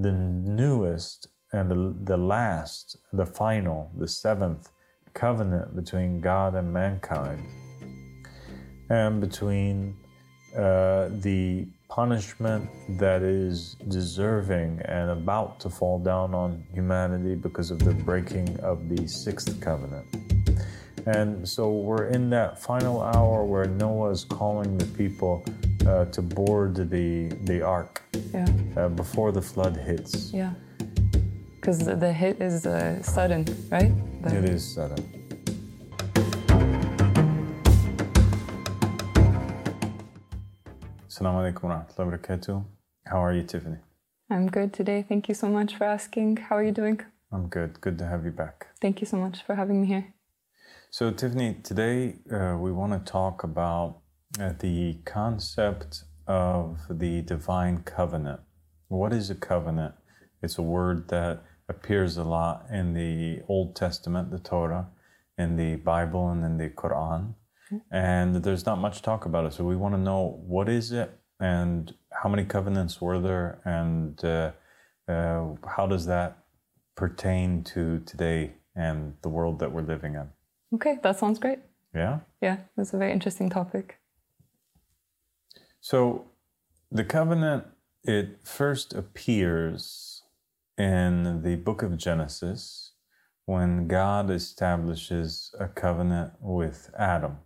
the newest and the, the last, the final, the seventh covenant between God and mankind, and between uh, the punishment that is deserving and about to fall down on humanity because of the breaking of the sixth covenant. And so we're in that final hour where Noah is calling the people uh, to board the the ark Yeah. uh, before the flood hits. Yeah. Because the, the hit is uh, sudden, right? The- It is sudden. Assalamu alaikum wa rahmatullahi wa barakatuh. How are you, Tiffany? I'm good today. Thank you so much for asking. How are you doing? I'm good. Good to have you back. Thank you so much for having me here. So, Tiffany, today uh, we want to talk about uh, the concept of the divine covenant. What is a covenant? It's a word that appears a lot in the Old Testament, the Torah, in the Bible, and in the Quran. And there's not much talk about it. So, we want to know what is it and how many covenants were there and uh, uh, how does that pertain to today and the world that we're living in? Okay, that sounds great. Yeah. Yeah, that's a very interesting topic. So the covenant, it first appears in the book of Genesis when God establishes a covenant with Adam.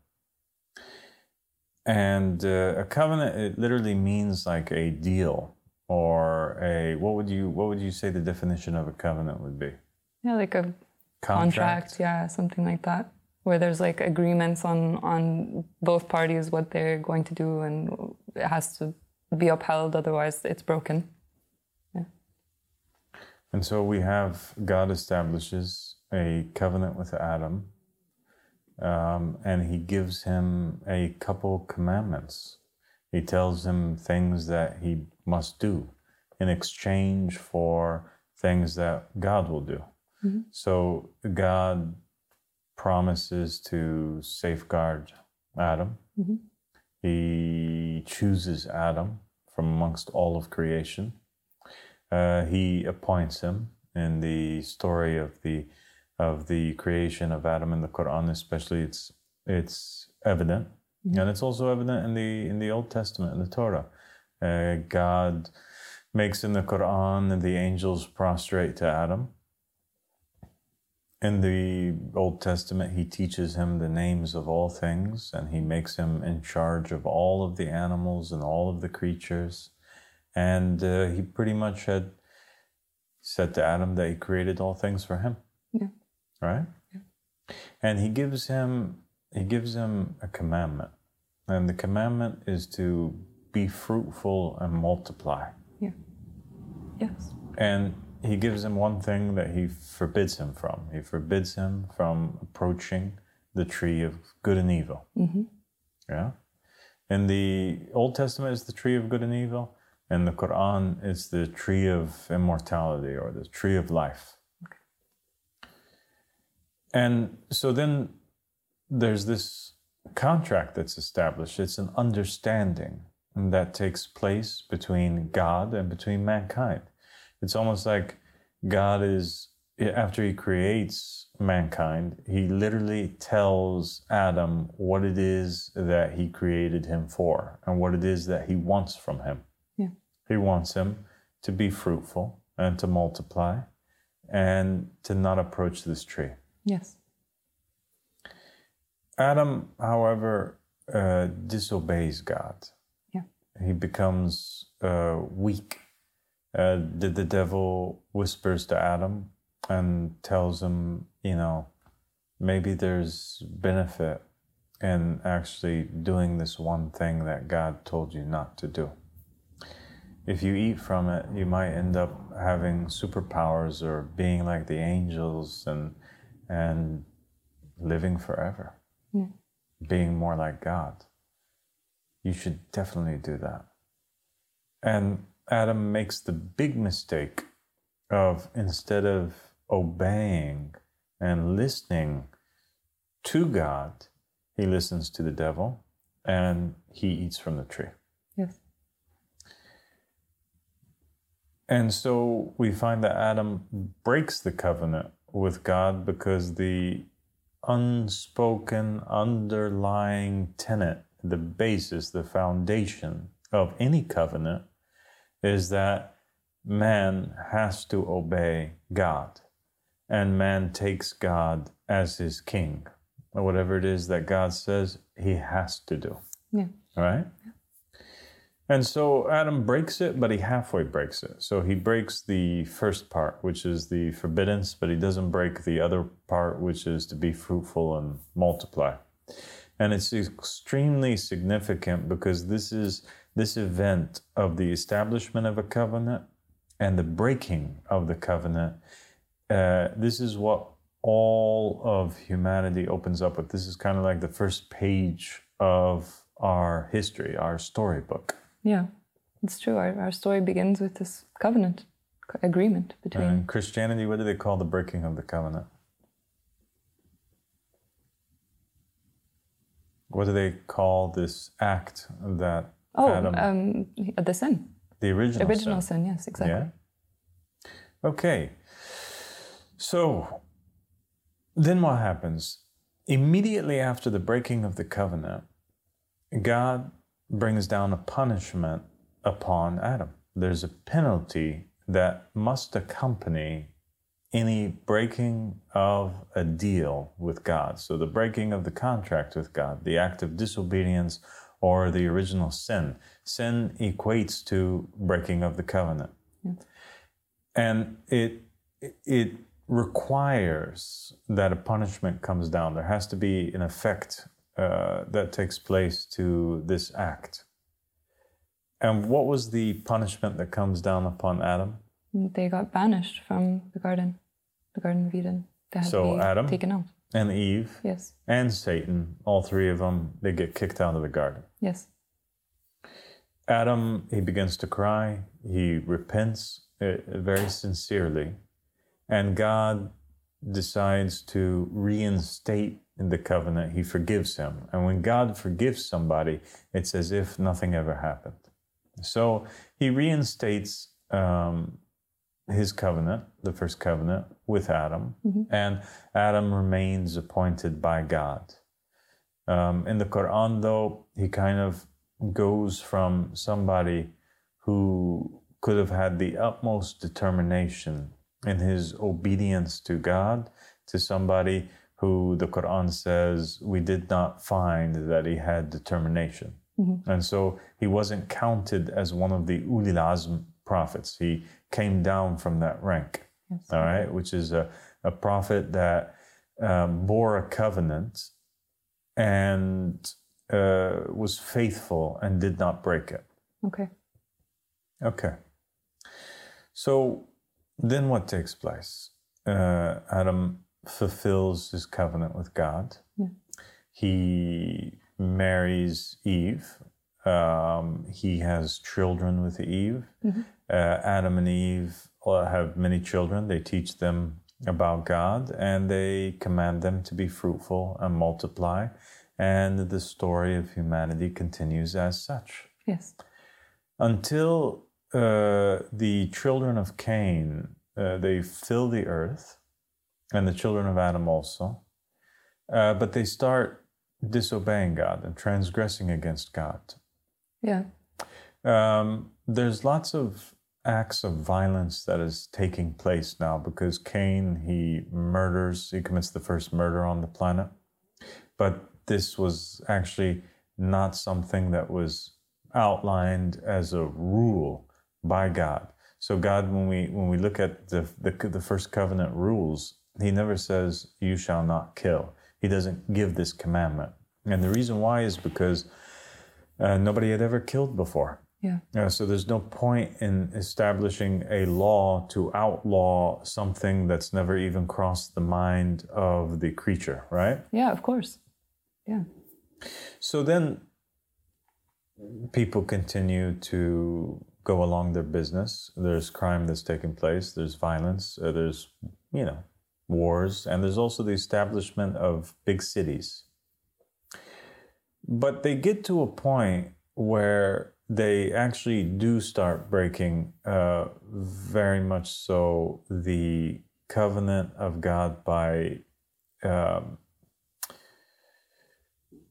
And uh, a covenant, it literally means like a deal or a, what would you, what would you say the definition of a covenant would be? Yeah, like a contract, yeah, something like that, where there's like agreements on on both parties what they're going to do, and it has to be upheld. Otherwise, it's broken. Yeah. And so we have God establishes a covenant with Adam, um, and he gives him a couple commandments. He tells him things that he must do in exchange for things that God will do. So God promises to safeguard Adam. He chooses Adam from amongst all of creation. Uh, he appoints him in the story of the of the creation of Adam in the Quran, especially. It's it's evident, and it's also evident in the in the Old Testament in the Torah. Uh, God makes in the Quran the angels prostrate to Adam. In the Old Testament, he teaches him the names of all things, and he makes him in charge of all of the animals and all of the creatures. And uh, he pretty much had said to Adam that he created all things for him. Yeah. Right? And he gives him he gives him a commandment. And the commandment is to be fruitful and multiply. Yeah. Yes. And he gives him one thing that he forbids him from. He forbids him from approaching the tree of good and evil. Mm-hmm. Yeah. In the Old Testament is the tree of good and evil. In the Quran is the tree of immortality or the tree of life. And so then there's this contract that's established. It's an understanding that takes place between God and between mankind. It's almost like God is, after he creates mankind, he literally tells Adam what it is that he created him for and what it is that he wants from him. Yeah. He wants him to be fruitful and to multiply and to not approach this tree. Yes. Adam, however, uh, disobeys God. Yeah. He becomes uh, weak. Uh, the, the devil whispers to Adam and tells him, you know, maybe there's benefit in actually doing this one thing that God told you not to do. If you eat from it, you might end up having superpowers or being like the angels and and living forever being more like God. You should definitely do that. And Adam makes the big mistake of instead of obeying and listening to God, he listens to the devil and he eats from the tree. Yes. And so we find that Adam breaks the covenant with God because the unspoken underlying tenet, the basis, the foundation of any covenant is that man has to obey God and man takes God as his king. Or whatever it is that God says, he has to do. Yeah. All right? Yeah. And so Adam breaks it, but he halfway breaks it. So he breaks the first part, which is the forbiddance, but he doesn't break the other part, which is to be fruitful and multiply. And it's extremely significant because this is this event of the establishment of a covenant and the breaking of the covenant. Uh, this is what all of humanity opens up with. This is kind of like the first page of our history, our storybook. Yeah, it's true. Our, our story begins with this covenant agreement between. And Christianity, what do they call the breaking of the covenant? What do they call this act that oh, Adam, um, the sin. The original, original sin. sin yes, exactly. Yeah. Okay. So then what happens? Immediately after the breaking of the covenant, God brings down a punishment upon Adam. There's a penalty that must accompany any breaking of a deal with God. So, the breaking of the contract with God, the act of disobedience, or the original sin. Sin equates to breaking of the covenant. Yeah. And it, it requires that a punishment comes down. There has to be an effect uh, that takes place to this act. And what was the punishment that comes down upon Adam? They got banished from the garden, the Garden of Eden. They had so to be Adam taken out. And Eve. Yes. And Satan, all three of them, they get kicked out of the garden. Yes. Adam, he begins to cry. He repents uh, very sincerely. And God decides to reinstate in the covenant, he forgives him. And when God forgives somebody, it's as if nothing ever happened. So he reinstates um, his covenant, the first covenant, with Adam, mm-hmm. and Adam remains appointed by God. Um, in the Quran, though, he kind of goes from somebody who could have had the utmost determination in his obedience to God to somebody who the Quran says we did not find that he had determination. Mm-hmm. And so he wasn't counted as one of the ulil azm prophets. He came down from that rank, yes. all right, which is a, a prophet that um, bore a covenant and uh, was faithful and did not break it. Okay. Okay. So then what takes place? Uh, Adam fulfills his covenant with God. Yeah. He marries Eve. Um, he has children with Eve. Mm-hmm. Uh, Adam and Eve have many children. They teach them about God and they command them to be fruitful and multiply. And the story of humanity continues as such. Yes. Until uh, the children of Cain, uh, they fill the earth and the children of Adam also. Uh, but they start disobeying God and transgressing against God. Yeah. Um, there's lots of acts of violence that is taking place now because Cain, he murders, he commits the first murder on the planet. But this was actually not something that was outlined as a rule by God. So God, when we when we look at the, the the, first covenant rules, he never says, You shall not kill. He doesn't give this commandment. And the reason why is because uh, nobody had ever killed before. Yeah. Uh, so there's no point in establishing a law to outlaw something that's never even crossed the mind of the creature, right? Yeah, of course. Yeah. So then people continue to go along their business. There's crime that's taking place, there's violence, uh, there's, you know, wars, and there's also the establishment of big cities. But they get to a point where they actually do start breaking uh, very much so the covenant of God by um,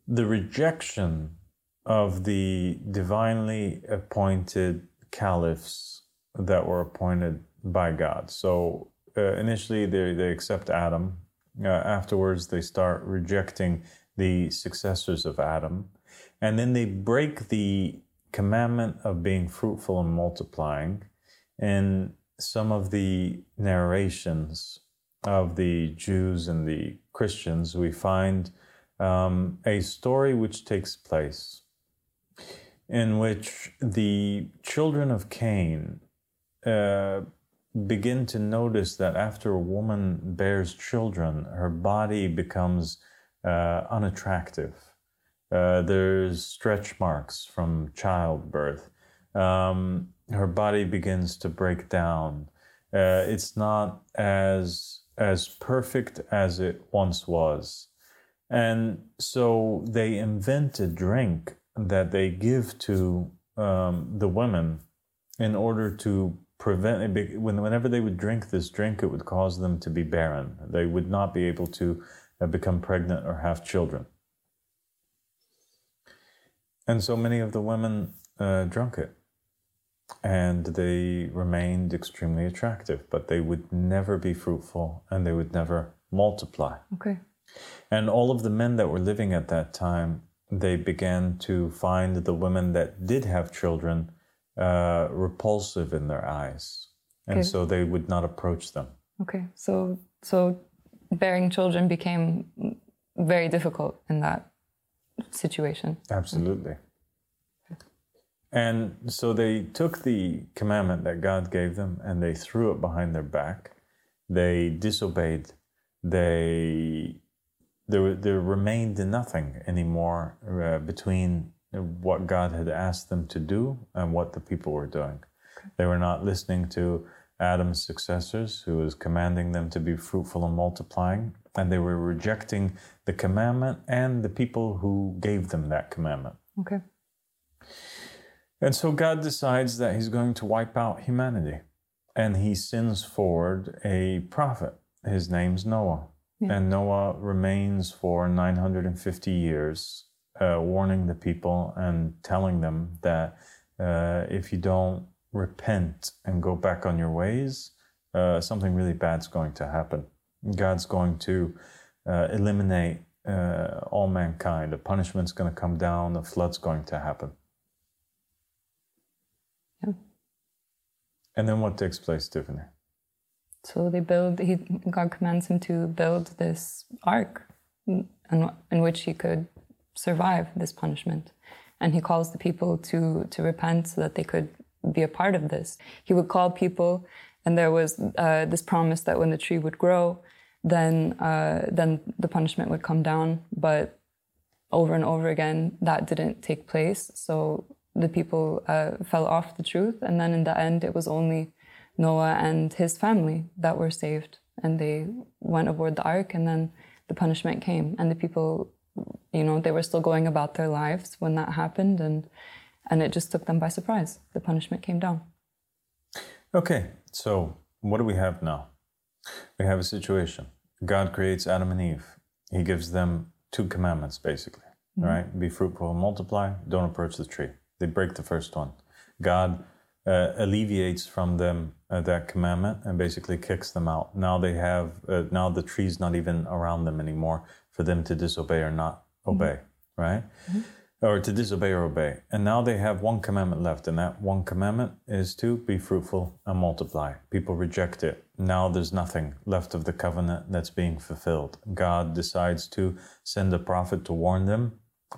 the rejection of the divinely appointed caliphs that were appointed by God. So uh, initially they, they accept Adam. Uh, afterwards, they start rejecting the successors of Adam. And then they break the commandment of being fruitful and multiplying. In some of the narrations of the Jews and the Christians, we find um, a story which takes place in which the children of Cain uh, begin to notice that after a woman bears children, her body becomes uh, unattractive. Uh, there's stretch marks from childbirth. Um, her body begins to break down. Uh, it's not as as perfect as it once was, and so they invent a drink that they give to um, the women in order to prevent whenever they would drink this drink it would cause them to be barren they would not be able to uh, become pregnant or have children and so many of the women uh, drank it. And they remained extremely attractive but they would never be fruitful and they would never multiply. Okay. And all of the men that were living at that time they began to find the women that did have children uh, repulsive in their eyes, and okay. so they would not approach them. Okay, so so bearing children became very difficult in that situation. Absolutely. And so they took the commandment that God gave them and they threw it behind their back. They disobeyed. They there there remained nothing anymore uh, between what God had asked them to do and what the people were doing. They were not listening to Adam's successors, who was commanding them to be fruitful and multiplying, and they were rejecting the commandment and the people who gave them that commandment. Okay. And so God decides that He's going to wipe out humanity, and He sends forward a prophet. His name's Noah. Yeah. And Noah remains for 950 years uh, warning the people and telling them that uh, if you don't repent and go back on your ways, uh, something really bad's going to happen. God's going to uh, eliminate uh, all mankind. The punishment's going to come down. The flood's going to happen. Yeah. And then what takes place, Tiffany? So they build. He God commands him to build this ark, in, in which he could survive this punishment. And he calls the people to, to repent so that they could be a part of this. He would call people, and there was uh, this promise that when the tree would grow, then, uh, then the punishment would come down. But over and over again, that didn't take place. So the people uh, fell off the truth. And then in the end, it was only Noah and his family that were saved. And they went aboard the ark, and then the punishment came. And the people you know they were still going about their lives when that happened and and it just took them by surprise the punishment came down okay so what do we have now we have a situation god creates adam and eve he gives them two commandments basically mm-hmm. right be fruitful and multiply don't approach the tree they break the first one god uh, alleviates from them uh, that commandment and basically kicks them out. Now they have uh, now the tree's not even around them anymore for them to disobey or not obey, mm-hmm. right? Mm-hmm. Or to disobey or obey. And now they have one commandment left, and that one commandment is to be fruitful and multiply. People reject it. Now there's nothing left of the covenant that's being fulfilled. God decides to send a prophet to warn them.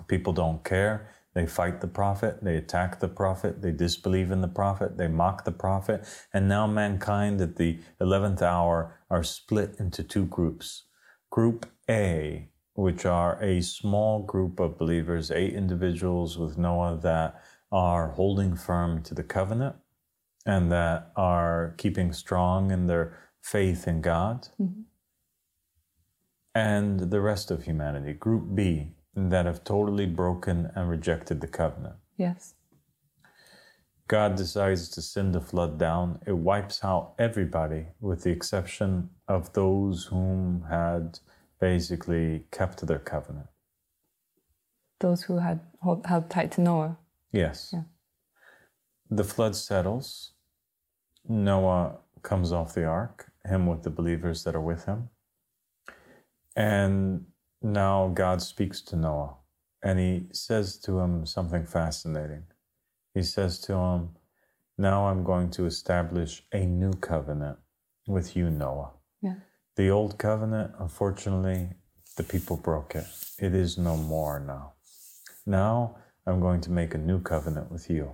People don't care. They fight the prophet, they attack the prophet, they disbelieve in the prophet, they mock the prophet, and now mankind at the 11th hour are split into two groups. Group A, which are a small group of believers, eight individuals with Noah that are holding firm to the covenant and that are keeping strong in their faith in God. Mm-hmm. And the rest of humanity, Group B, that have totally broken and rejected the covenant. Yes. God decides to send the flood down, it wipes out everybody with the exception of those whom had basically kept their covenant. Those who had held tight to Noah. Yes. Yeah. The flood settles. Noah comes off the ark, him with the believers that are with him. And now God speaks to Noah and he says to him something fascinating. He says to him, Now I'm going to establish a new covenant with you, Noah. Yeah. The old covenant, unfortunately, the people broke it. It is no more now. Now I'm going to make a new covenant with you.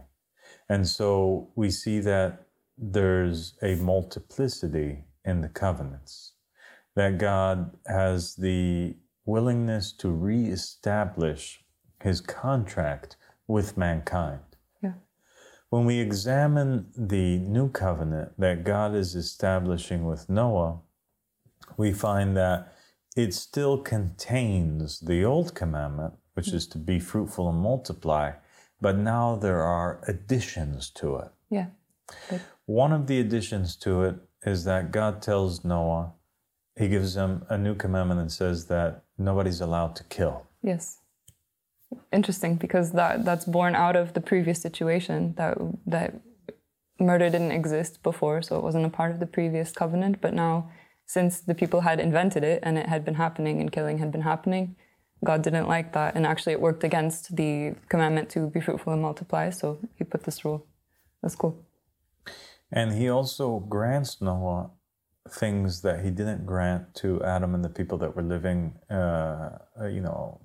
And so we see that there's a multiplicity in the covenants, that God has the willingness to reestablish his contract with mankind. Yeah. When we examine the new covenant that God is establishing with Noah, we find that it still contains the old commandment, which mm. is to be fruitful and multiply, but now there are additions to it. Yeah. But- One of the additions to it is that God tells Noah, he gives him a new commandment and says that nobody's allowed to kill. Yes. Interesting because that that's born out of the previous situation that that murder didn't exist before, so it wasn't a part of the previous covenant, but now since the people had invented it and it had been happening and killing had been happening, God didn't like that and actually it worked against the commandment to be fruitful and multiply, so he put this rule. That's cool. And he also grants Noah things that he didn't grant to Adam and the people that were living, uh, you know,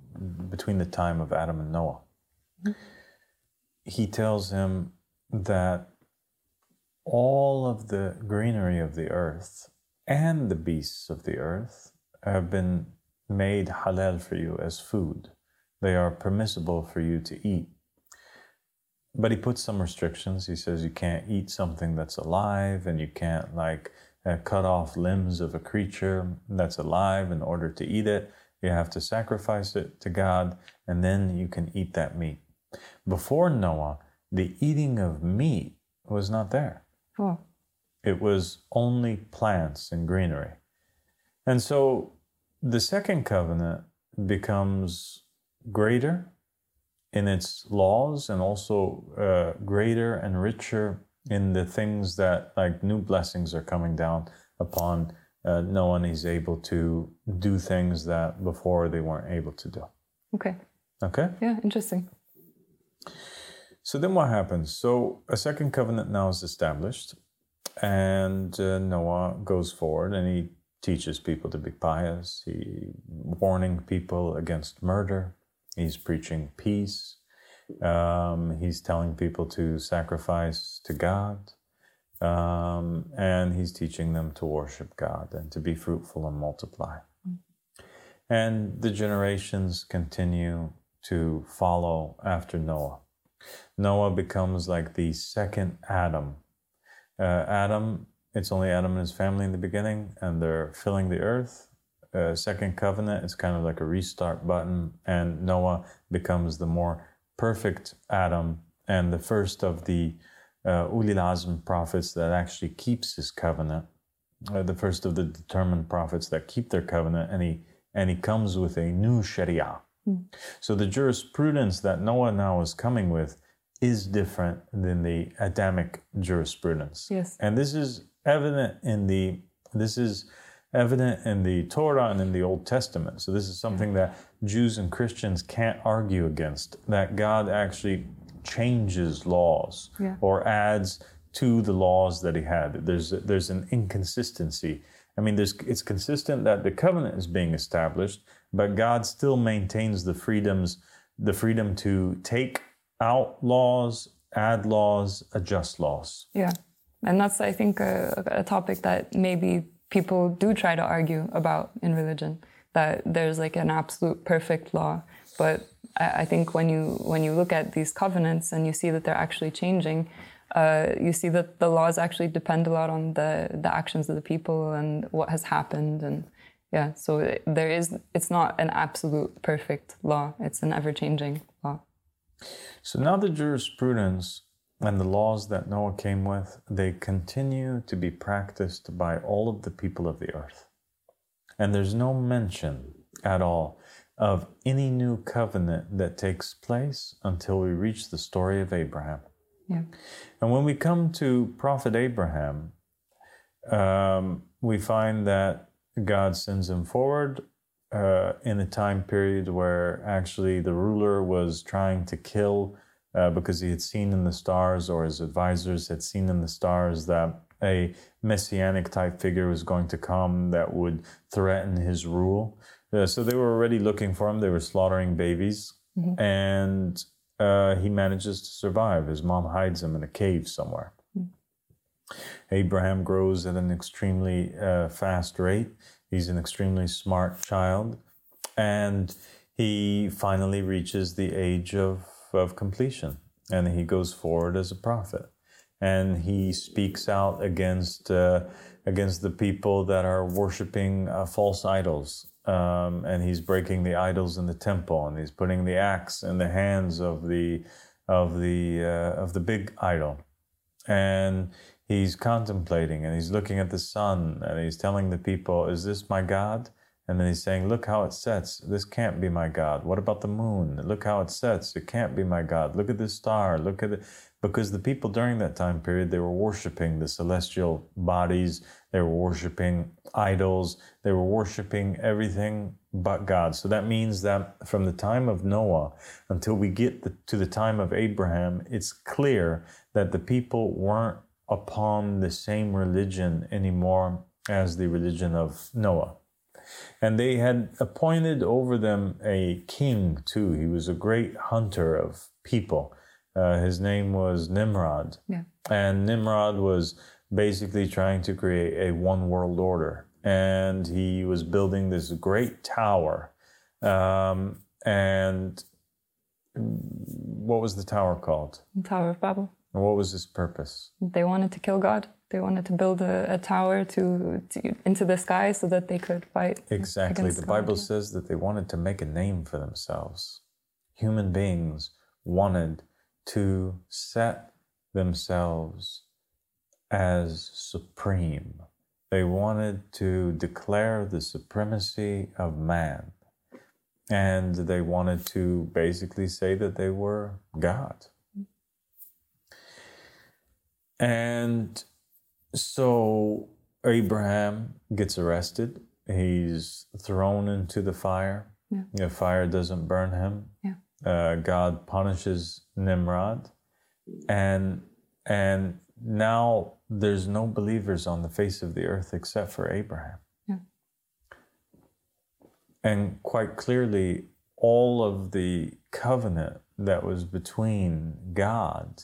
between the time of Adam and Noah. He tells him that all of the greenery of the earth and the beasts of the earth have been made halal for you as food. They are permissible for you to eat. But he puts some restrictions. He says you can't eat something that's alive and you can't like uh, cut off limbs of a creature that's alive in order to eat it. You have to sacrifice it to God, and then you can eat that meat. Before Noah, the eating of meat was not there. Oh. It was only plants and greenery. And so the second covenant becomes greater in its laws and also uh, greater and richer in the things that like new blessings are coming down upon uh, no one is able to do things that before they weren't able to do. Okay. Okay. Yeah, interesting. So then what happens? So a second covenant now is established, and uh, Noah goes forward and he teaches people to be pious. He warning people against murder. He's preaching peace. Um, he's telling people to sacrifice to God. Um, and he's teaching them to worship God and to be fruitful and multiply. And the generations continue to follow after Noah. Noah becomes like the second Adam. Uh, Adam, it's only Adam and his family in the beginning, and they're filling the earth. Uh, second covenant is kind of like a restart button, and Noah becomes the more perfect Adam and the first of the uh, Ulil Azm prophets that actually keeps his covenant, uh, the first of the determined prophets that keep their covenant, and he and he comes with a new Sharia. Mm. So the jurisprudence that Noah now is coming with is different than the Adamic jurisprudence. Yes. And this is evident in the this is evident in the Torah and in the Old Testament. So this is something that Jews and Christians can't argue against, that God actually changes laws yeah. or adds to the laws that he had. There's there's an inconsistency. I mean, there's it's consistent that the covenant is being established, but God still maintains the freedoms, the freedom to take out laws, add laws, adjust laws. Yeah, and that's I think a, a topic that maybe people do try to argue about in religion that there's like an absolute perfect law. But I, think when you when you look at these covenants and you see that they're actually changing, uh, you see that the laws actually depend a lot on the the actions of the people and what has happened and yeah. So there is it's not an absolute perfect law. It's an ever changing. So now the jurisprudence and the laws that Noah came with, they continue to be practiced by all of the people of the earth. And there's no mention at all of any new covenant that takes place until we reach the story of Abraham. Yeah. And when we come to Prophet Abraham, um, we find that God sends him forward uh, in a time period where actually the ruler was trying to kill uh, because he had seen in the stars, or his advisors had seen in the stars, that a messianic type figure was going to come that would threaten his rule. Uh, so they were already looking for him. They were slaughtering babies. Mm-hmm. And uh, he manages to survive. His mom hides him in a cave somewhere. Mm-hmm. Abraham grows at an extremely uh, fast rate. He's an extremely smart child. And he finally reaches the age of of completion, and he goes forward as a prophet, and he speaks out against uh, against the people that are worshiping uh, false idols, um, and he's breaking the idols in the temple, and he's putting the axe in the hands of the of the uh, of the big idol, and he's contemplating and he's looking at the sun and he's telling the people, "Is this my God?" And then he's saying, Look how it sets. This can't be my God. What about the moon? Look how it sets. It can't be my God. Look at this star. Look at it. Because the people during that time period, they were worshiping the celestial bodies. They were worshiping idols. They were worshiping everything but God. So that means that from the time of Noah until we get the, to the time of Abraham, it's clear that the people weren't upon the same religion anymore as the religion of Noah. And they had appointed over them a king too. He was a great hunter of people. Uh, his name was Nimrod. Yeah. And Nimrod was basically trying to create a one world order. And he was building this great tower. Um, and what was the tower called? Tower of Babel. And what was his purpose? They wanted to kill God. They wanted to build a, a tower to, to, into the sky so that they could fight. Exactly. The Bible says that they wanted to make a name for themselves. Human beings wanted to set themselves as supreme. They wanted to declare the supremacy of man. And they wanted to basically say that they were God. And so Abraham gets arrested. He's thrown into the fire. Yeah. The fire doesn't burn him. Yeah. Uh, God punishes Nimrod, and and now there's no believers on the face of the earth except for Abraham. Yeah. And quite clearly, all of the covenant that was between God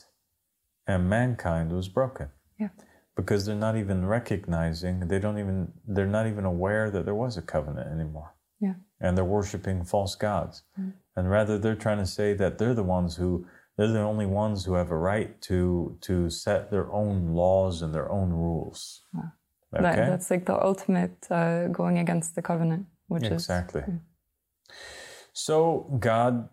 and mankind was broken. Yeah because they're not even recognizing they don't even they're not even aware that there was a covenant anymore yeah and they're worshiping false gods mm. and rather they're trying to say that they're the ones who they're the only ones who have a right to to set their own laws and their own rules yeah. okay? That, that's like the ultimate uh, going against the covenant which exactly. is exactly so god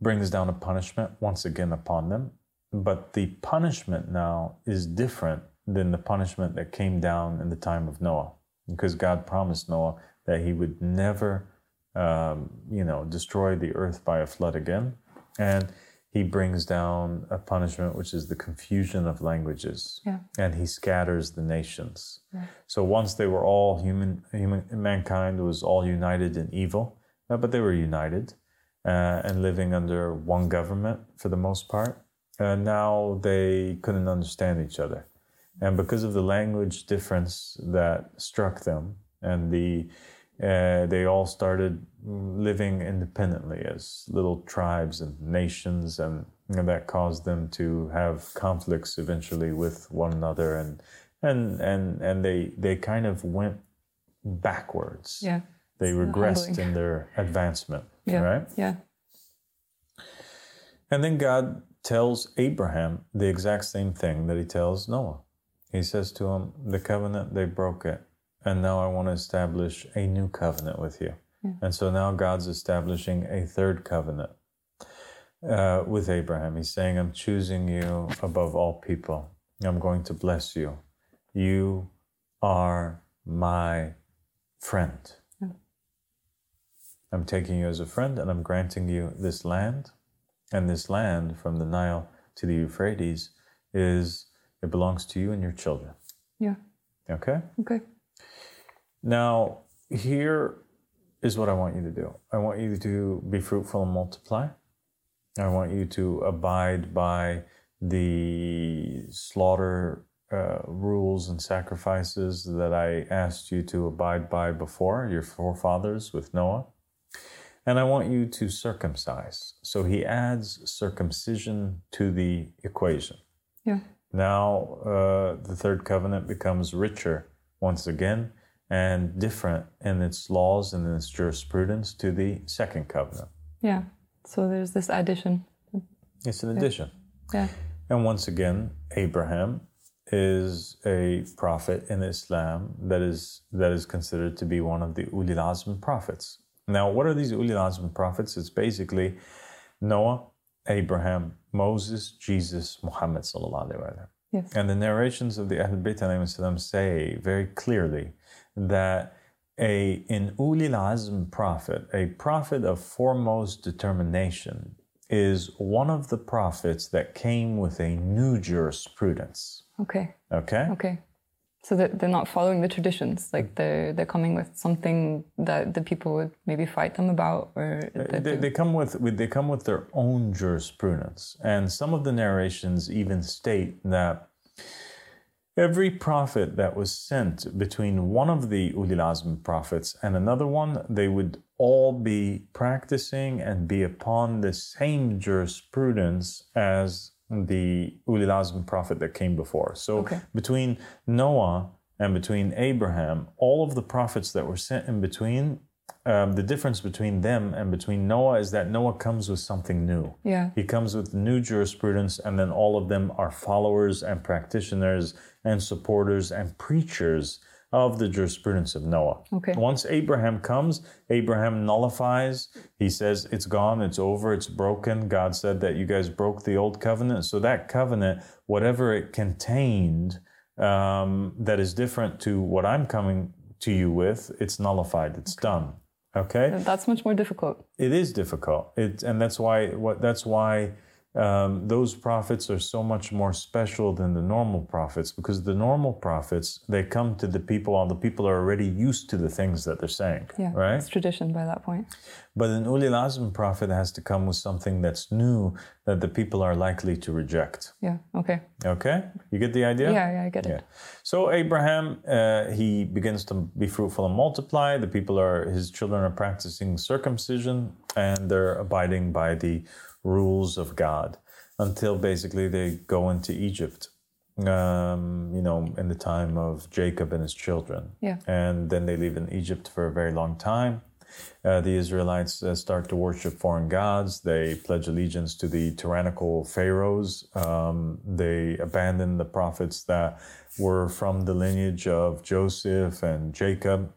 brings down a punishment once again upon them but the punishment now is different than the punishment that came down in the time of Noah, because God promised Noah that he would never, um, you know, destroy the earth by a flood again, and he brings down a punishment which is the confusion of languages, yeah. and he scatters the nations. Yeah. So once they were all human, human mankind was all united in evil, uh, but they were united uh, and living under one government for the most part. Uh, now they couldn't understand each other and because of the language difference that struck them, and the uh, they all started living independently as little tribes and nations, and, and that caused them to have conflicts eventually with one another, and and and and they they kind of went backwards. Yeah, they regressed in their advancement. Yeah, right. Yeah. And then God tells Abraham the exact same thing that he tells Noah. He says to him, The covenant, they broke it. And now I want to establish a new covenant with you. Yeah. And so now God's establishing a third covenant. uh, with Abraham. He's saying, I'm choosing you above all people. I'm going to bless you. You are my friend. Yeah. I'm taking you as a friend and I'm granting you this land. And this land from the Nile to the Euphrates is, it belongs to you and your children. Yeah. Okay? Okay. Now, here is what I want you to do I want you to be fruitful and multiply. I want you to abide by the slaughter uh, rules and sacrifices that I asked you to abide by before, your forefathers with Noah. And I want you to circumcise. So he adds circumcision to the equation. Yeah. Now uh, the third covenant becomes richer once again and different in its laws and in its jurisprudence to the second covenant. Yeah. So there's this addition. It's an addition. Yeah. And once again, Abraham is a prophet in Islam that is that is considered to be one of the ulil azm prophets. Now, what are these ulil azm prophets? It's basically Noah, Abraham, Moses, Jesus, Muhammad sallallahu alaihi wasallam. Yes. And the narrations of the Ahl Bayt say very clearly that a an ulil azm prophet, a prophet of foremost determination, is one of the prophets that came with a new jurisprudence. Okay. Okay. Okay. So that they're not following the traditions, like mm. they're they're coming with something that the people would maybe fight them about, or uh, they, they come with, with they come with their own jurisprudence, and some of the narrations even state that Every prophet that was sent between one of the Ulil Azm prophets and another one, they would all be practicing and be upon the same jurisprudence as the Ulil Azm prophet that came before. So okay. between Noah and between Abraham, all of the prophets that were sent in between um, the difference between them and between Noah is that Noah comes with something new. Yeah. He comes with new jurisprudence, and then all of them are followers and practitioners and supporters and preachers of the jurisprudence of Noah. Okay. Once Abraham comes, Abraham nullifies. He says, It's gone, it's over, it's broken. God said that you guys broke the old covenant. So that covenant, whatever it contained, um, that is different to what I'm coming to you with, it's nullified, it's okay. done. Okay, that's much more difficult. It is difficult. It and that's why what that's why um, those prophets are so much more special than the normal prophets because the normal prophets they come to the people all the people are already used to the things that they're saying yeah right? it's tradition by that point. But an ulil azm prophet has to come with something that's new that the people are likely to reject. Yeah okay. Okay? You get the idea? Yeah yeah i get it. Yeah. so abraham uh, he begins to be fruitful and multiply. The people are his children are practicing circumcision and they're abiding by the rules of God until basically they go into Egypt. Um, you know, in the time of Jacob and his children. Yeah. And then they live in Egypt for a very long time. Uh, the Israelites uh, start to worship foreign gods. They pledge allegiance to the tyrannical pharaohs. Um, they abandon the prophets that were from the lineage of Joseph and Jacob.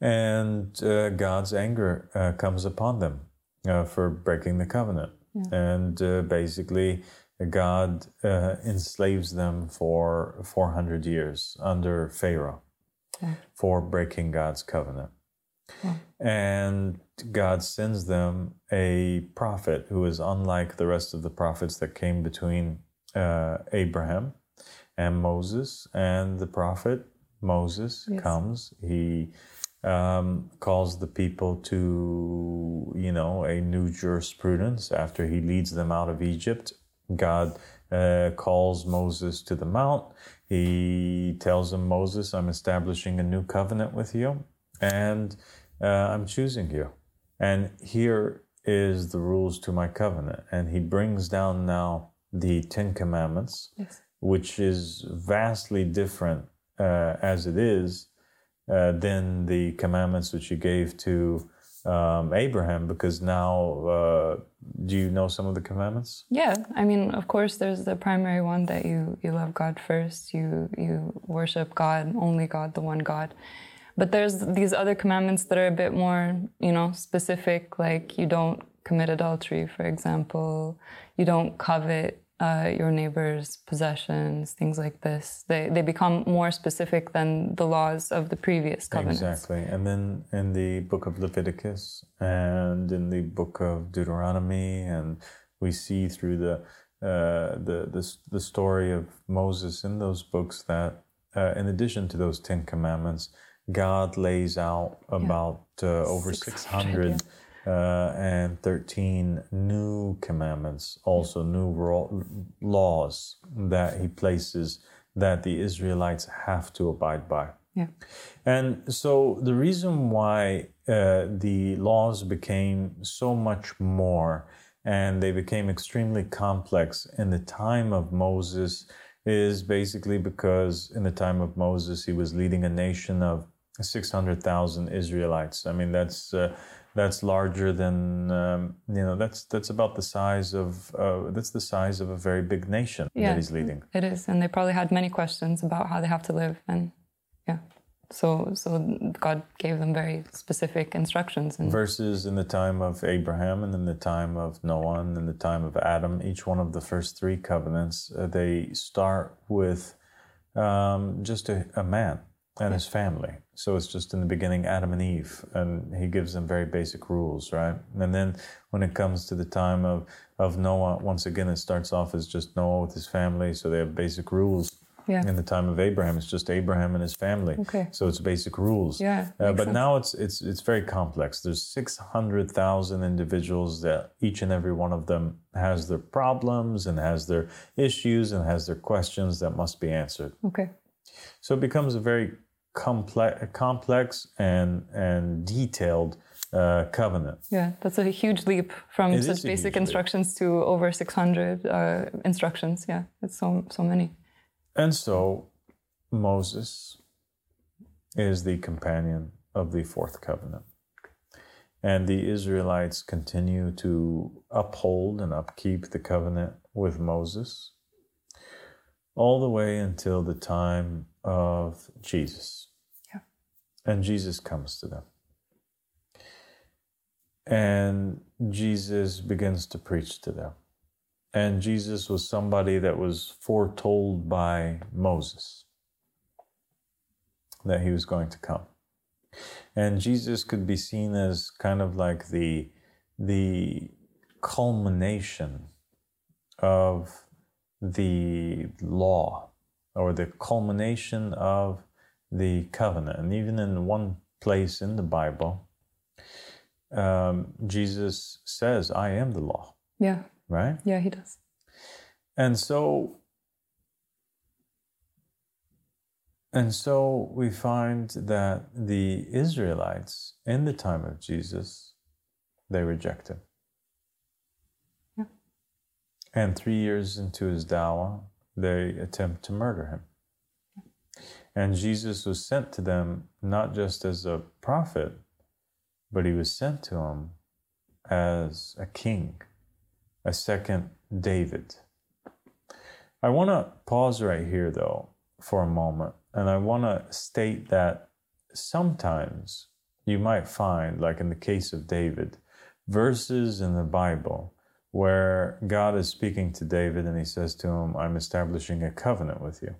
And uh, God's anger uh, comes upon them uh, for breaking the covenant. Yeah. And uh, basically, God uh, enslaves them for 400 years under Pharaoh yeah. for breaking God's covenant. Yeah. And God sends them a prophet who is unlike the rest of the prophets that came between uh, Abraham and Moses. And the prophet Moses yes. comes. He um, calls the people to, you know, a new jurisprudence after he leads them out of Egypt. God uh, calls Moses to the mount. He tells him, Moses, I'm establishing a new covenant with you and uh, I'm choosing you. And here is the rules to my covenant. And he brings down now the Ten Commandments, yes. which is vastly different uh, as it is uh, than the commandments which you gave to um, Abraham, because now, uh, do you know some of the commandments? Yeah, I mean, of course, there's the primary one that you you love God first, you you worship God, only God, the one God. But there's these other commandments that are a bit more, you know, specific, like you don't commit adultery, for example. You don't covet uh, your neighbor's possessions, things like this. They, they become more specific than the laws of the previous covenants. Exactly. And then in the book of Leviticus and in the book of Deuteronomy, and we see through the, uh, the, the, the story of Moses in those books that uh, in addition to those Ten Commandments, God lays out about yeah. uh, over 600 yeah uh, and 13 new commandments, also new laws that he places that the Israelites have to abide by. Yeah. And so the reason why uh, the laws became so much more and they became extremely complex in the time of Moses is basically because in the time of Moses, he was leading a nation of 600,000 Israelites. I mean, that's uh, that's larger than um, you know that's that's about the size of uh, that's the size of a very big nation yeah, that he's leading. it is and they probably had many questions about how they have to live and yeah. So so god gave them very specific instructions and verses in the time of abraham and in the time of noah and in the time of adam each one of the first three covenants uh, they start with um, just a, a man and his family. So it's just in the beginning, Adam and Eve, and he gives them very basic rules, right? And then when it comes to the time of, of Noah, once again, it starts off as just Noah with his family. So they have basic rules. Yeah. In the time of Abraham, it's just Abraham and his family. Okay. So it's basic rules. Yeah. Uh, but sense. now it's it's it's very complex. There's six hundred thousand individuals that each and every one of them has their problems and has their issues and has their questions that must be answered. Okay. So it becomes a very complex, complex and and detailed uh, covenant. Yeah, that's a huge leap from it such basic instructions leap. to over 600 uh, instructions. Yeah, it's so so many. And so Moses is the companion of the fourth covenant. And the Israelites continue to uphold and upkeep the covenant with Moses all the way until the time of Jesus. Yeah. And Jesus comes to them. And Jesus begins to preach to them. And Jesus was somebody that was foretold by Moses that he was going to come. And Jesus could be seen as kind of like the, the culmination of the law or the culmination of the covenant. And even in one place in the Bible, um, Jesus says, I am the law. Yeah. Right? Yeah, he does. And so and so we find that the Israelites in the time of Jesus, they reject him. And three years into his dawah, they attempt to murder him. And Jesus was sent to them not just as a prophet, but he was sent to them as a king, a second David. I want to pause right here, though, for a moment, and I want to state that sometimes you might find, like in the case of David, verses in the Bible where God is speaking to David and he says to him, I'm establishing a covenant with you.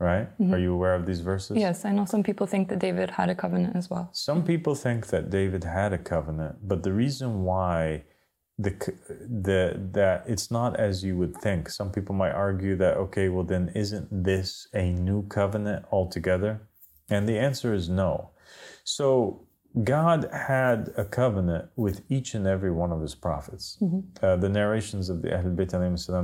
Right? Mm-hmm. Are you aware of these verses? Yes, I know some people think that David had a covenant as well. Some people think that David had a covenant, but the reason why the the that it's not as you would think. Some people might argue that okay, well then isn't this a new covenant altogether? And the answer is no. So God had a covenant with each and every one of his prophets. Mm-hmm. Uh, the narrations of the Ahl Bayt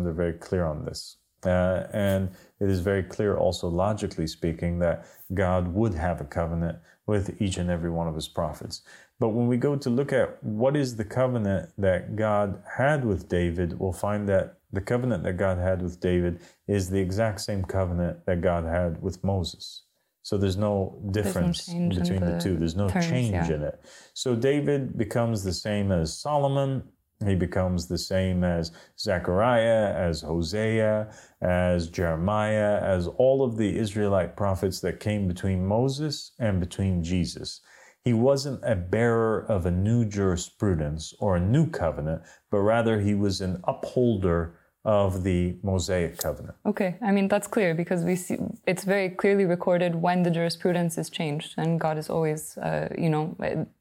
they're very clear on this. Uh, and it is very clear, also logically speaking, that God would have a covenant with each and every one of his prophets. But when we go to look at what is the covenant that God had with David, we'll find that the covenant that God had with David is the exact same covenant that God had with Moses. So there's no difference there's no between the, the, two. There's no terms, change yeah. in it. So David becomes the same as Solomon. He becomes the same as Zechariah, as Hosea, as Jeremiah, as all of the Israelite prophets that came between Moses and between Jesus. he wasn't a bearer of a new jurisprudence or a new covenant, but rather he was an upholder of the Mosaic covenant. Okay, I mean that's clear because we see it's very clearly recorded when the jurisprudence is changed, and God is always, uh, you know,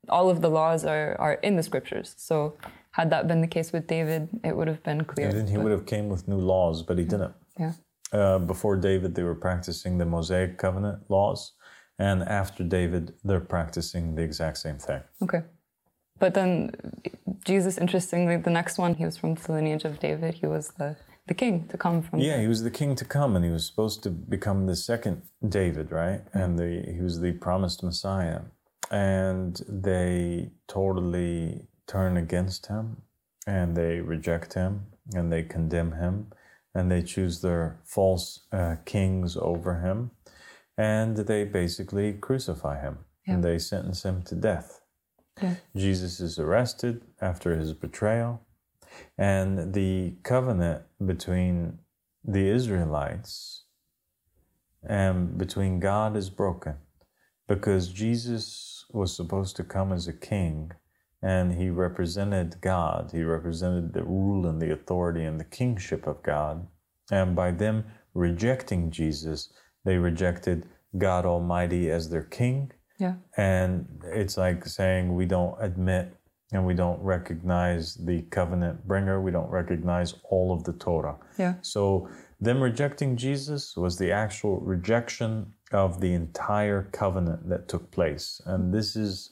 all of the laws are are in the scriptures. So had that been the case with David, it would have been clear. And then he but, would have came with new laws, but he didn't. Yeah. Uh, before David, they were practicing the Mosaic covenant laws, and after David, they're practicing the exact same thing. Okay. But then Jesus, interestingly, the next one, he was from the lineage of David. He was the, the king to come from. Yeah, he was the king to come, and he was supposed to become the second David, right? And the, he was the promised Messiah. And they totally turn against him, and they reject him, and they condemn him, and they choose their false uh, kings over him, and they basically crucify him, yeah. and they sentence him to death. Jesus is arrested after his betrayal, and the covenant between the Israelites and between God is broken because Jesus was supposed to come as a king and he represented God. He represented the rule and the authority and the kingship of God. And by them rejecting Jesus, they rejected God Almighty as their king yeah. And it's like saying we don't admit and we don't recognize the covenant bringer. We don't recognize all of the Torah. Yeah. So them rejecting Jesus was the actual rejection of the entire covenant that took place. And this is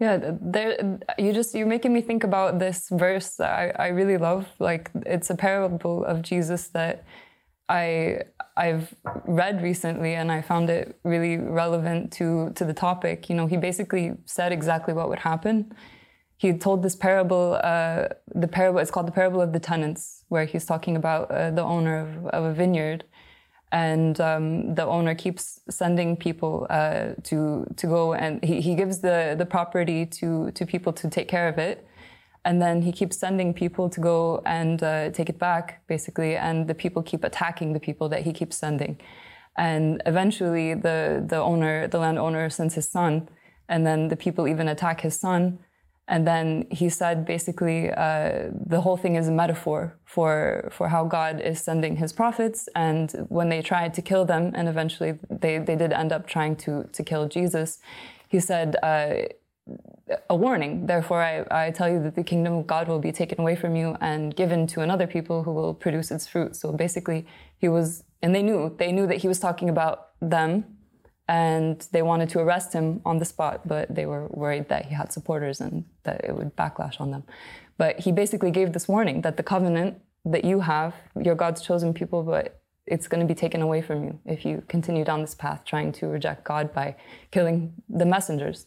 yeah, there you just you're making me think about this verse that I, I really love. Like it's a parable of Jesus that I I've read recently and I found it really relevant to to the topic. You know, he basically said exactly what would happen. He told this parable, uh, the parable, it's called the parable of the tenants, where he's talking about uh, the owner of, of, a vineyard. And um, the owner keeps sending people uh, to to go and he, he gives the, the property to, to people to take care of it and then he keeps sending people to go and uh, take it back, basically. And the people keep attacking the people that he keeps sending. And eventually, the the owner, the landowner, sends his son, and then the people even attack his son. And then he said, basically, uh, the whole thing is a metaphor for for how God is sending His prophets. And when they tried to kill them, and eventually they they did end up trying to to kill Jesus, he said. Uh, a warning. Therefore, I, I tell you that the kingdom of God will be taken away from you and given to another people who will produce its fruit. So basically, he was, and they knew, they knew that he was talking about them and they wanted to arrest him on the spot, but they were worried that he had supporters and that it would backlash on them. But he basically gave this warning that the covenant that you have, you're God's chosen people, but it's going to be taken away from you if you continue down this path trying to reject God by killing the messengers.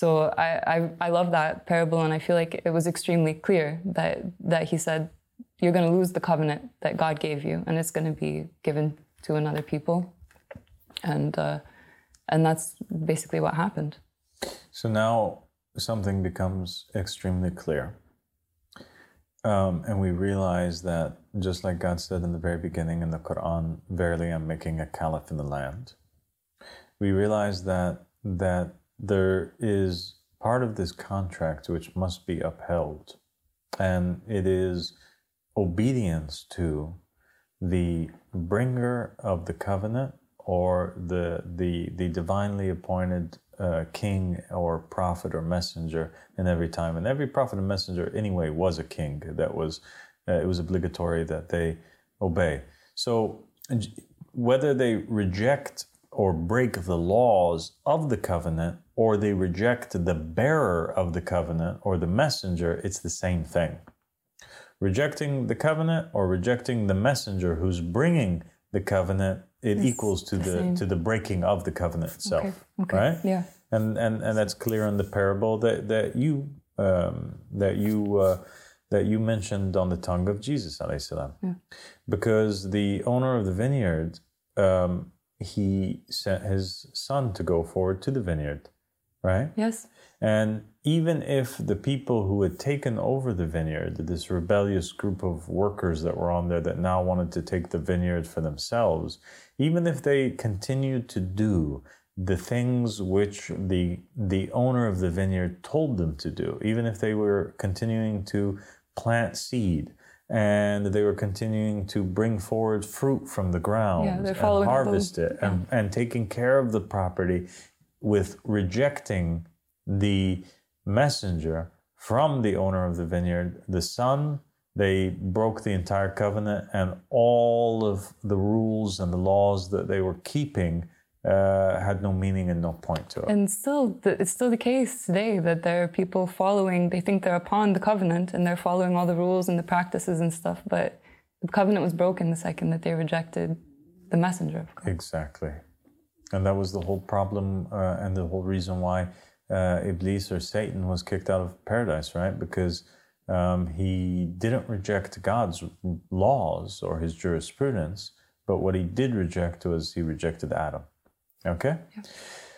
So I, I, I love that parable, and I feel like it was extremely clear that that he said, "You're going to lose the covenant that God gave you, and it's going to be given to another people," and uh, and that's basically what happened. So now something becomes extremely clear, um, and we realize that just like God said in the very beginning in the Quran, "Verily, I'm making a caliph in the land." We realize that that there is part of this contract which must be upheld, and it is obedience to the bringer of the covenant or the the the divinely appointed uh, king or prophet or messenger in every time. And every prophet and messenger anyway was a king that was uh, it was obligatory that they obey. So whether they reject or break the laws of the covenant or they reject the bearer of the covenant or the messenger, it's the same thing. Rejecting the covenant or rejecting the messenger who's bringing the covenant, it it's equals to the, the to the breaking of the covenant itself, okay. Okay. right? Yeah, and and and that's clear in the parable that that you um, that you. Uh, that you mentioned on the tongue of Jesus, yeah. because the owner of the vineyard um, he sent his son to go forward to the vineyard, right? Yes. And even if the people who had taken over the vineyard, this rebellious group of workers that were on there that now wanted to take the vineyard for themselves, even if they continued to do the things which the the owner of the vineyard told them to do, even if they were continuing to plant seed and they were continuing to bring forward fruit from the ground Yeah, and harvest it and, and taking care of the property with rejecting the messenger from the owner of the vineyard, the son, they broke the entire covenant and all of the rules and the laws that they were keeping uh, had no meaning and no point to it. And still, th- it's still the case today that there are people following, they think they're upon the covenant and they're following all the rules and the practices and stuff, but the covenant was broken the second that they rejected the messenger of God. Exactly. And that was the whole problem uh, and the whole reason why uh, Iblis or Satan was kicked out of paradise, right? Because um, he didn't reject God's laws or his jurisprudence, but what he did reject was he rejected Adam. Okay?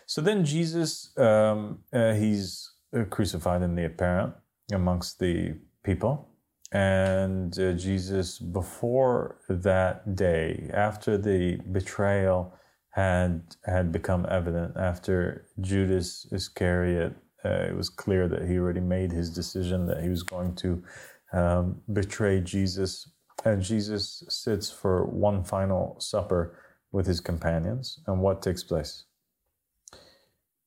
So then Jesus, um, uh, he's uh, crucified in the apparent amongst the people. And uh, Jesus, before that day, after the betrayal had had become evident, after Judas Iscariot, uh, it was clear that he already made his decision that he was going to um, betray Jesus. And Jesus sits for one final supper with his companions. And what takes place?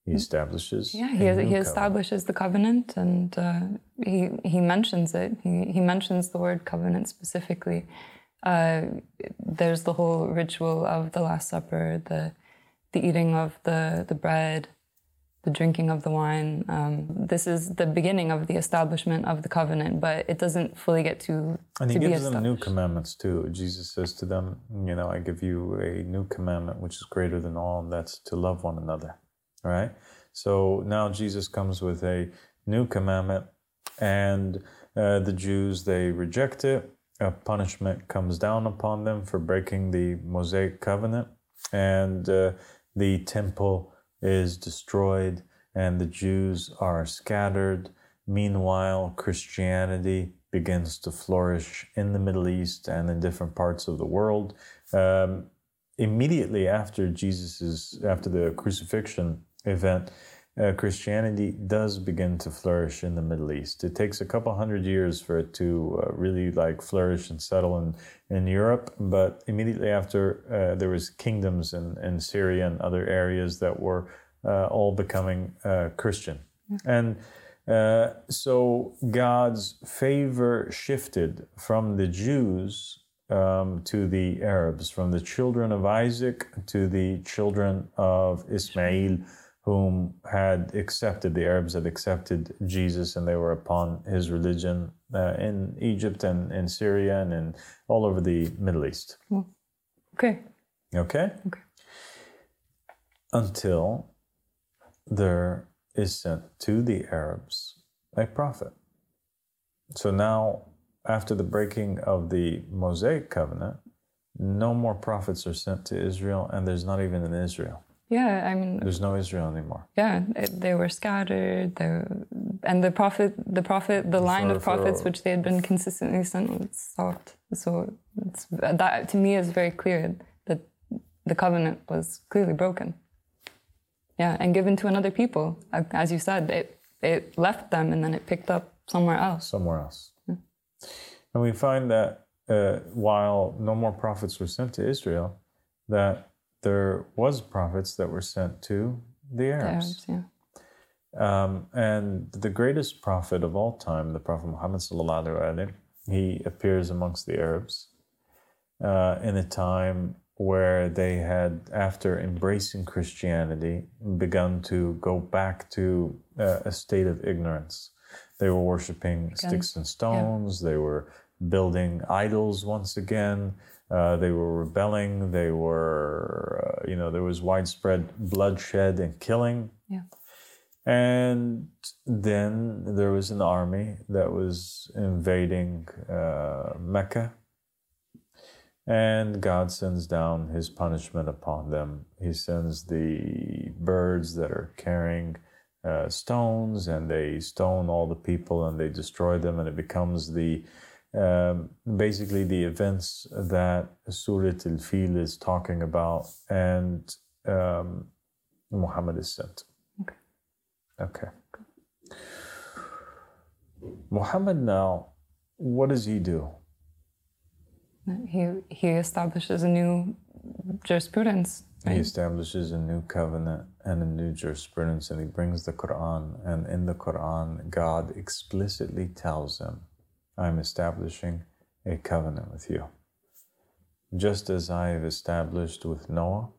He establishes. Yeah, he, he establishes the covenant and uh, he, he mentions it. He, he mentions the word covenant specifically. Uh, there's the whole ritual of the Last Supper, the, the eating of the, the bread, the drinking of the wine. Um, this is the beginning of the establishment of the covenant, but it doesn't fully get to, And he to gives them new commandments too. Jesus says to them, You know, I give you a new commandment which is greater than all, and that's to love one another. Right? So now Jesus comes with a new commandment, and uh, the Jews, they reject it. A punishment comes down upon them for breaking the Mosaic covenant, and uh, the temple is destroyed, and the Jews are scattered. Meanwhile, Christianity begins to flourish in the Middle East and in different parts of the world. Um, immediately after Jesus's, after the crucifixion event, uh, Christianity does begin to flourish in the Middle East. It takes a couple hundred years for it to uh, really like flourish and settle in, in Europe, but immediately after uh, there was kingdoms in, in Syria and other areas that were uh, all becoming uh, Christian. And uh, so God's favor shifted from the Jews um, to the Arabs, from the children of Isaac to the children of Ismail, whom had accepted, the Arabs had accepted Jesus and they were upon his religion uh, in Egypt and in Syria and in all over the Middle East. Okay. Okay? Okay. Until there is sent to the Arabs a prophet. So now, after the breaking of the Mosaic covenant, no more prophets are sent to Israel, and there's not even an Israel. Yeah, I mean, There's no Israel anymore. yeah, it, they were scattered. They and the prophet, the prophet, the line For- of prophets for- which they had been consistently sent was stopped. So it's, that to me is very clear that the covenant was clearly broken. Yeah, and given to another people, as you said, it it left them and then it picked up somewhere else. somewhere else. And we find that uh, while no more prophets were sent to Israel, that there was prophets that were sent to the The Arabs. Arabs, yeah. Um, and the greatest prophet of all time, the Prophet Muhammad sallallahu alaihi he appears amongst the Arabs uh, in a time where they had, after embracing Christianity, begun to go back to uh, a state of ignorance. They were worshiping sticks and stones. They were building idols once again. Uh, they were rebelling. They were, uh, you know, there was widespread bloodshed and killing. Yeah. And then there was an army that was invading uh, Mecca. And God sends down his punishment upon them. He sends the birds that are carrying uh, stones and they stone all the people and they destroy them, and it becomes the um, basically the events that Surah Al Fil is talking about. And um, Muhammad is sent. Okay. Okay. Muhammad now, what does he do? He, he establishes a new jurisprudence. Right? He establishes a new covenant and a new jurisprudence, and he brings the Quran. And in the Quran, God explicitly tells him, I'm establishing a covenant with you. Just as I have established with Noah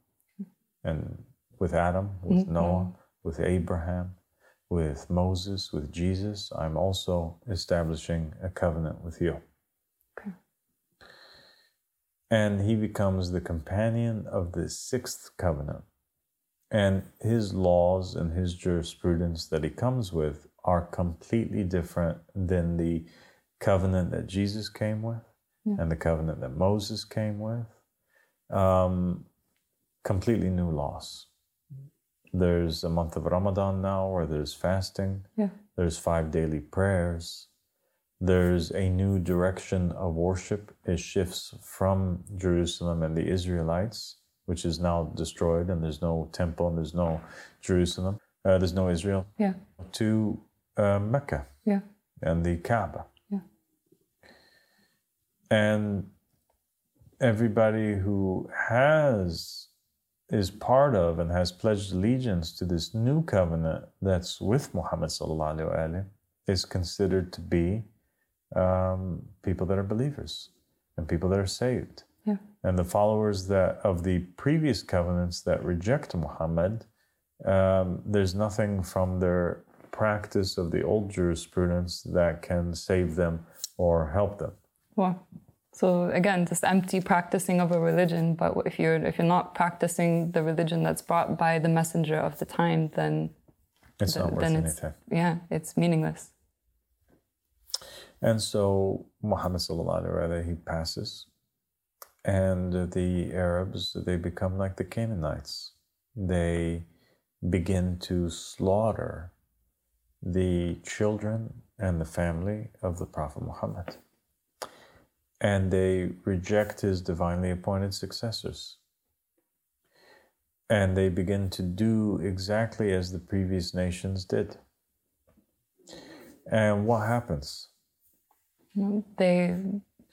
and with Adam, with mm-hmm. Noah, with Abraham, with Moses, with Jesus, I'm also establishing a covenant with you. Okay. And he becomes the companion of the sixth covenant. And his laws and his jurisprudence that he comes with are completely different than the covenant that Jesus came with yeah. and the covenant that Moses came with. Um, completely new laws. There's a month of Ramadan now where there's fasting. Yeah. There's five daily prayers. There's a new direction of worship. It shifts from Jerusalem and the Israelites, which is now destroyed, and there's no temple and there's no Jerusalem. Uh, there's no Israel. Yeah. To uh, Mecca. Yeah. And the Kaaba. And everybody who has is part of and has pledged allegiance to this new covenant that's with Muhammad sallallahu is considered to be um, people that are believers and people that are saved. Yeah. And the followers that of the previous covenants that reject Muhammad, um, there's nothing from their practice of the old jurisprudence that can save them or help them. Well, so again, just empty practicing of a religion. But if you're if you're not practicing the religion that's brought by the messenger of the time, then it's th- not worth then anything. It's, yeah, it's meaningless. And so Muhammad sallallahu he passes, and the Arabs they become like the Canaanites. They begin to slaughter the children and the family of the Prophet Muhammad and they reject his divinely appointed successors. And they begin to do exactly as the previous nations did. And what happens? They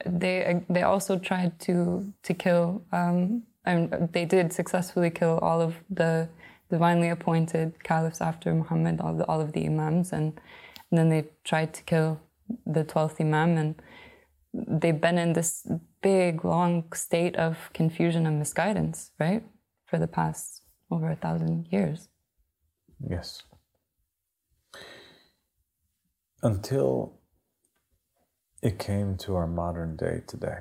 they they also tried to to kill um, and they did successfully kill all of the divinely appointed caliphs after Muhammad, all, the, all of the imams, and, and then they tried to kill the twelfth imam, and they've been in this big, long state of confusion and misguidance, right? For the past over a thousand years. Yes. Until it came to our modern day today.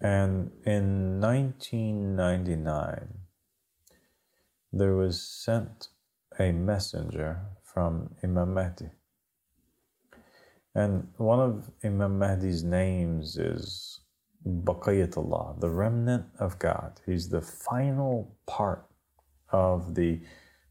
And in 1999, there was sent a messenger from Imam Mahdi and one of Imam Mahdi's names is Baqayatullah, the remnant of God. He's the final part of the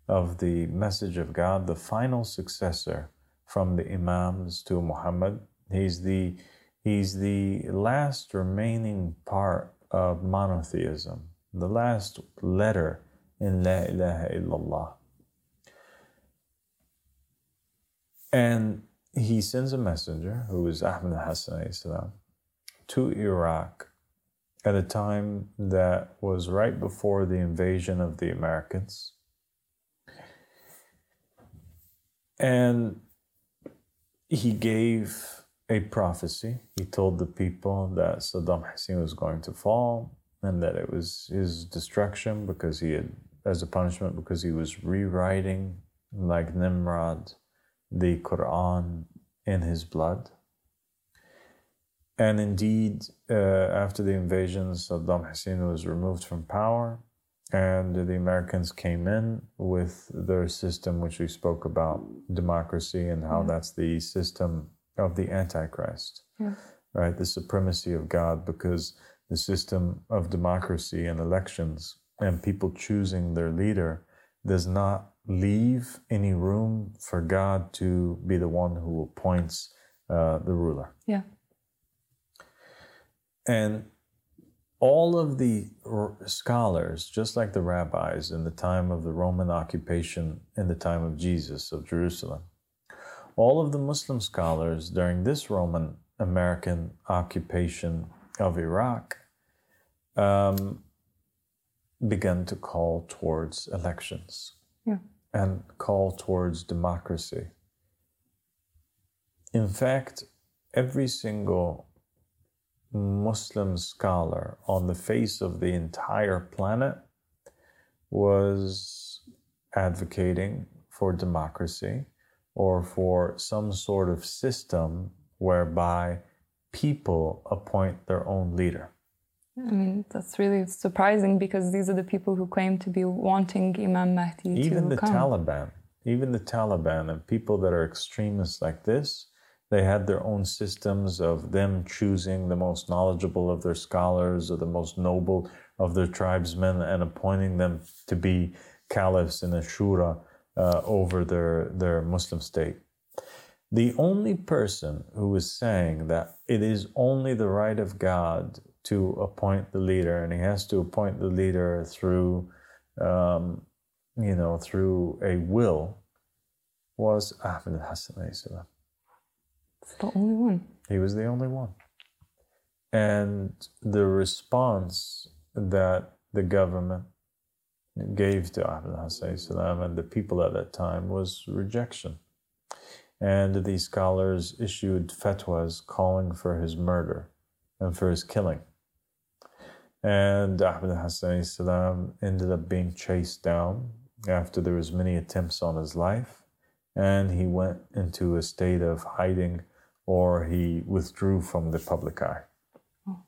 of the message of God, the final successor from the Imams to Muhammad. He's the he's the last remaining part of monotheism, the last letter in La ilaha illallah. And he sends a messenger, who is Ahmed Hassan salam, to Iraq at a time that was right before the invasion of the Americans. And he gave a prophecy. He told the people that Saddam Hussein was going to fall and that it was his destruction because he had, as a punishment, because he was rewriting like Nimrod the Quran in his blood. And indeed, uh, after the invasion, Saddam Hussein was removed from power, and the Americans came in with their system, which we spoke about democracy and how yeah. that's the system of the Antichrist, yeah. right? The supremacy of God, because the system of democracy and elections and people choosing their leader does not leave any room for God to be the one who appoints uh, the ruler. Yeah. And all of the scholars, just like the rabbis in the time of the Roman occupation in the time of Jesus of Jerusalem, all of the Muslim scholars during this Roman American occupation of Iraq um, began to call towards elections yeah. and call towards democracy. In fact, every single Muslim scholar on the face of the entire planet was advocating for democracy or for some sort of system whereby people appoint their own leader. I mean, that's really surprising because these are the people who claim to be wanting Imam Mahdi even the come. Taliban, even the Taliban and people that are extremists like this, they had their own systems of them choosing the most knowledgeable of their scholars or the most noble of their tribesmen and appointing them to be caliphs in a shura uh, over their, their Muslim state. The only person who is saying that it is only the right of God to appoint the leader, and he has to appoint the leader through, um, you know, through a will, was Ahmed Hassan. It's the only one. He was the only one. And the response that the government gave to Ahmed Hassan and the people at that time was rejection. And these scholars issued fatwas calling for his murder and for his killing. And Ahmed Hassan ended up being chased down after there was many attempts on his life. And he went into a state of hiding or he withdrew from the public eye. Oh.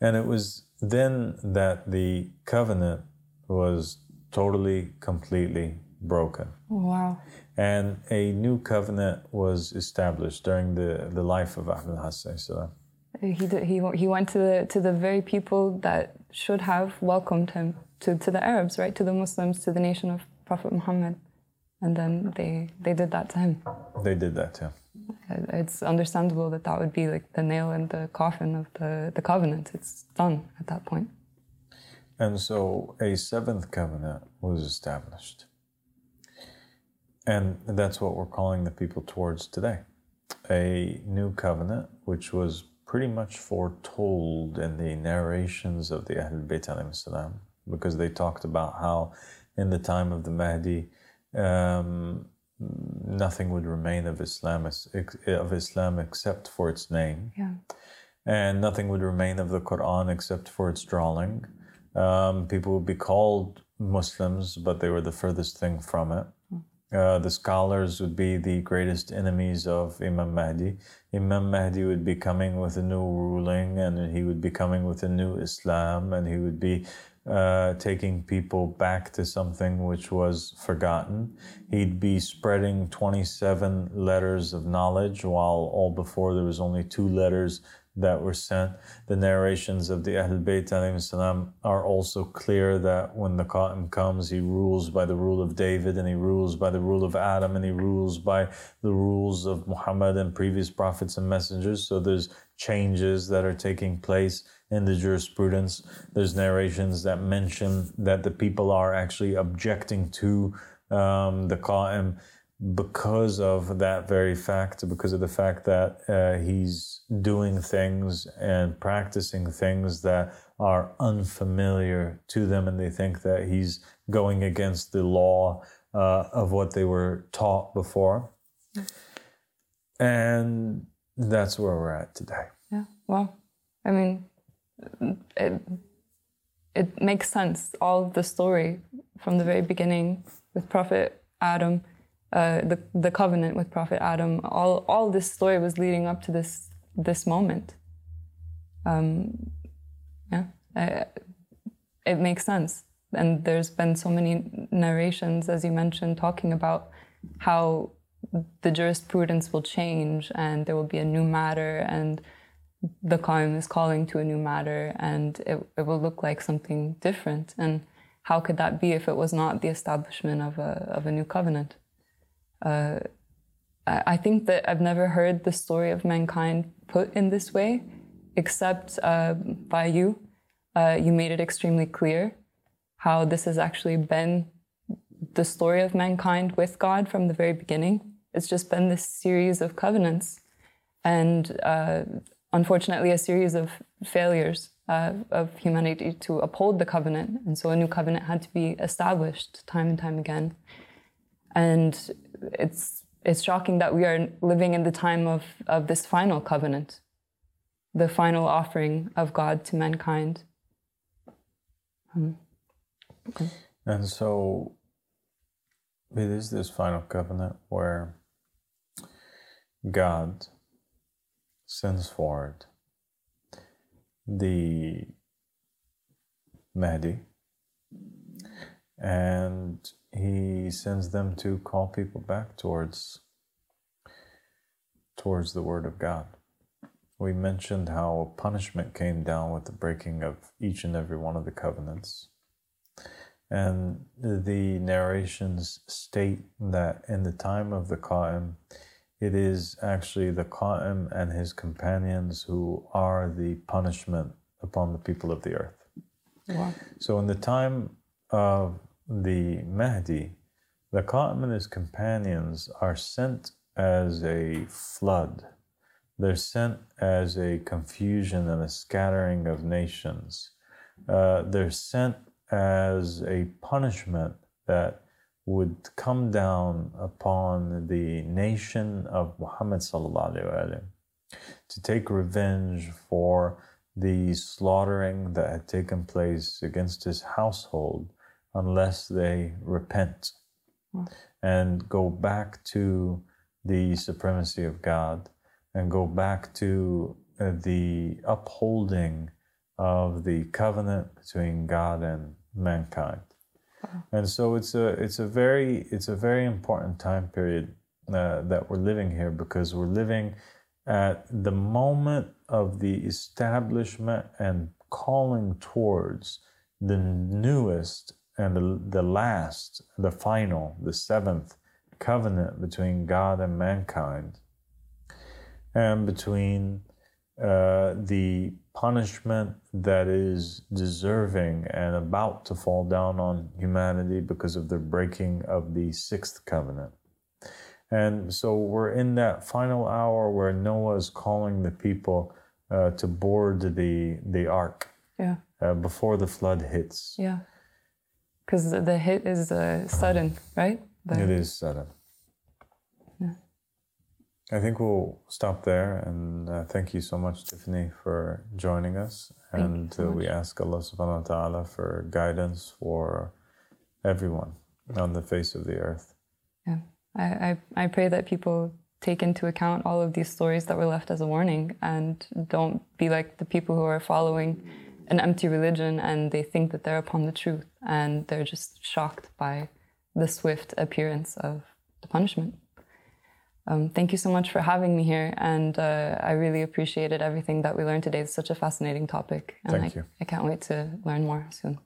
And it was then that the covenant was totally, completely broken. Wow. And a new covenant was established during the, the life of Ahmed Hassan. He, did, he, he went to the, to the very people that should have welcomed him, to, to the Arabs, right? To the Muslims, to the nation of Prophet Muhammad. And then they, they did that to him. They did that to him. It's understandable that that would be like the nail in the coffin of the, the covenant. It's done at that point. And so a seventh covenant was established. And that's what we're calling the people towards today. A new covenant, which was pretty much foretold in the narrations of the Ahlul Bayt salam, because they talked about how in the time of the Mahdi, um, nothing would remain of Islam of Islam except for its name, yeah. and nothing would remain of the Quran except for its drawing. Um, people would be called Muslims, but they were the furthest thing from it. Uh, the scholars would be the greatest enemies of Imam Mahdi. Imam Mahdi would be coming with a new ruling and he would be coming with a new Islam and he would be uh, taking people back to something which was forgotten. He'd be spreading 27 letters of knowledge while all before there was only two letters that were sent. The narrations of the Ahlul Bayt are also clear that when the Qa'im comes, he rules by the rule of David and he rules by the rule of Adam and he rules by the rules of Muhammad and previous prophets and messengers. So there's changes that are taking place in the jurisprudence. There's narrations that mention that the people are actually objecting to um, the Qa'im because of that very fact, because of the fact that uh, he's doing things and practicing things that are unfamiliar to them, and they think that he's going against the law uh, of what they were taught before. And that's where we're at today. Yeah. Well, I mean, it, it makes sense. All the story from the very beginning with Prophet Adam uh, the the covenant with Prophet Adam. All all this story was leading up to this this moment. Um, yeah, I, it makes sense. And there's been so many narrations, as you mentioned, talking about how the jurisprudence will change and there will be a new matter and the Qa'im is calling to a new matter and it, it will look like something different. And how could that be if it was not the establishment of a, of a new covenant? Uh, I think that I've never heard the story of mankind put in this way except uh, by you. Uh, you made it extremely clear how this has actually been the story of mankind with God from the very beginning. It's just been this series of covenants and uh, unfortunately a series of failures uh, of humanity to uphold the covenant. And so a new covenant had to be established time and time again. And it's, it's shocking that we are living in the time of, of this final covenant, the final offering of God to mankind. Um, okay. And so it is this final covenant where God sends forward the Mahdi and he sends them to call people back towards towards the word of God. We mentioned how punishment came down with the breaking of each and every one of the covenants. And the narrations state that in the time of the Qa'im, it is actually the Qa'im and his companions who are the punishment upon the people of the earth. Wow. So in the time of the Mahdi, the Qa'im and his companions are sent as a flood. They're sent as a confusion and a scattering of nations. Uh, they're sent as a punishment that would come down upon the nation of Muhammad to take revenge for the slaughtering that had taken place against his household unless they repent and go back to the supremacy of God and go back to uh, the upholding of the covenant between God and mankind. And so it's a it's a very it's a very important time period uh, that we're living here because we're living at the moment of the establishment and calling towards the newest and the, the last, the final, the seventh covenant between God and mankind, and between uh, the punishment that is deserving and about to fall down on humanity because of the breaking of the sixth covenant. And so we're in that final hour where Noah is calling the people uh, to board the the ark. Yeah. Uh, before the flood hits. Yeah. Because the hit is uh, sudden, right? The... It is sudden. I think we'll stop there and uh, thank you so much, Tiffany, for joining us. Thank and so uh, we ask Allah subhanahu wa ta'ala for guidance for everyone on the face of the earth. Yeah. I, I, I pray that people take into account all of these stories that were left as a warning and don't be like the people who are following an empty religion and they think that they're upon the truth and they're just shocked by the swift appearance of the punishment. Um, thank you so much for having me here, and uh, I really appreciated everything that we learned today. It's such a fascinating topic, and thank I, you. I can't wait to learn more soon.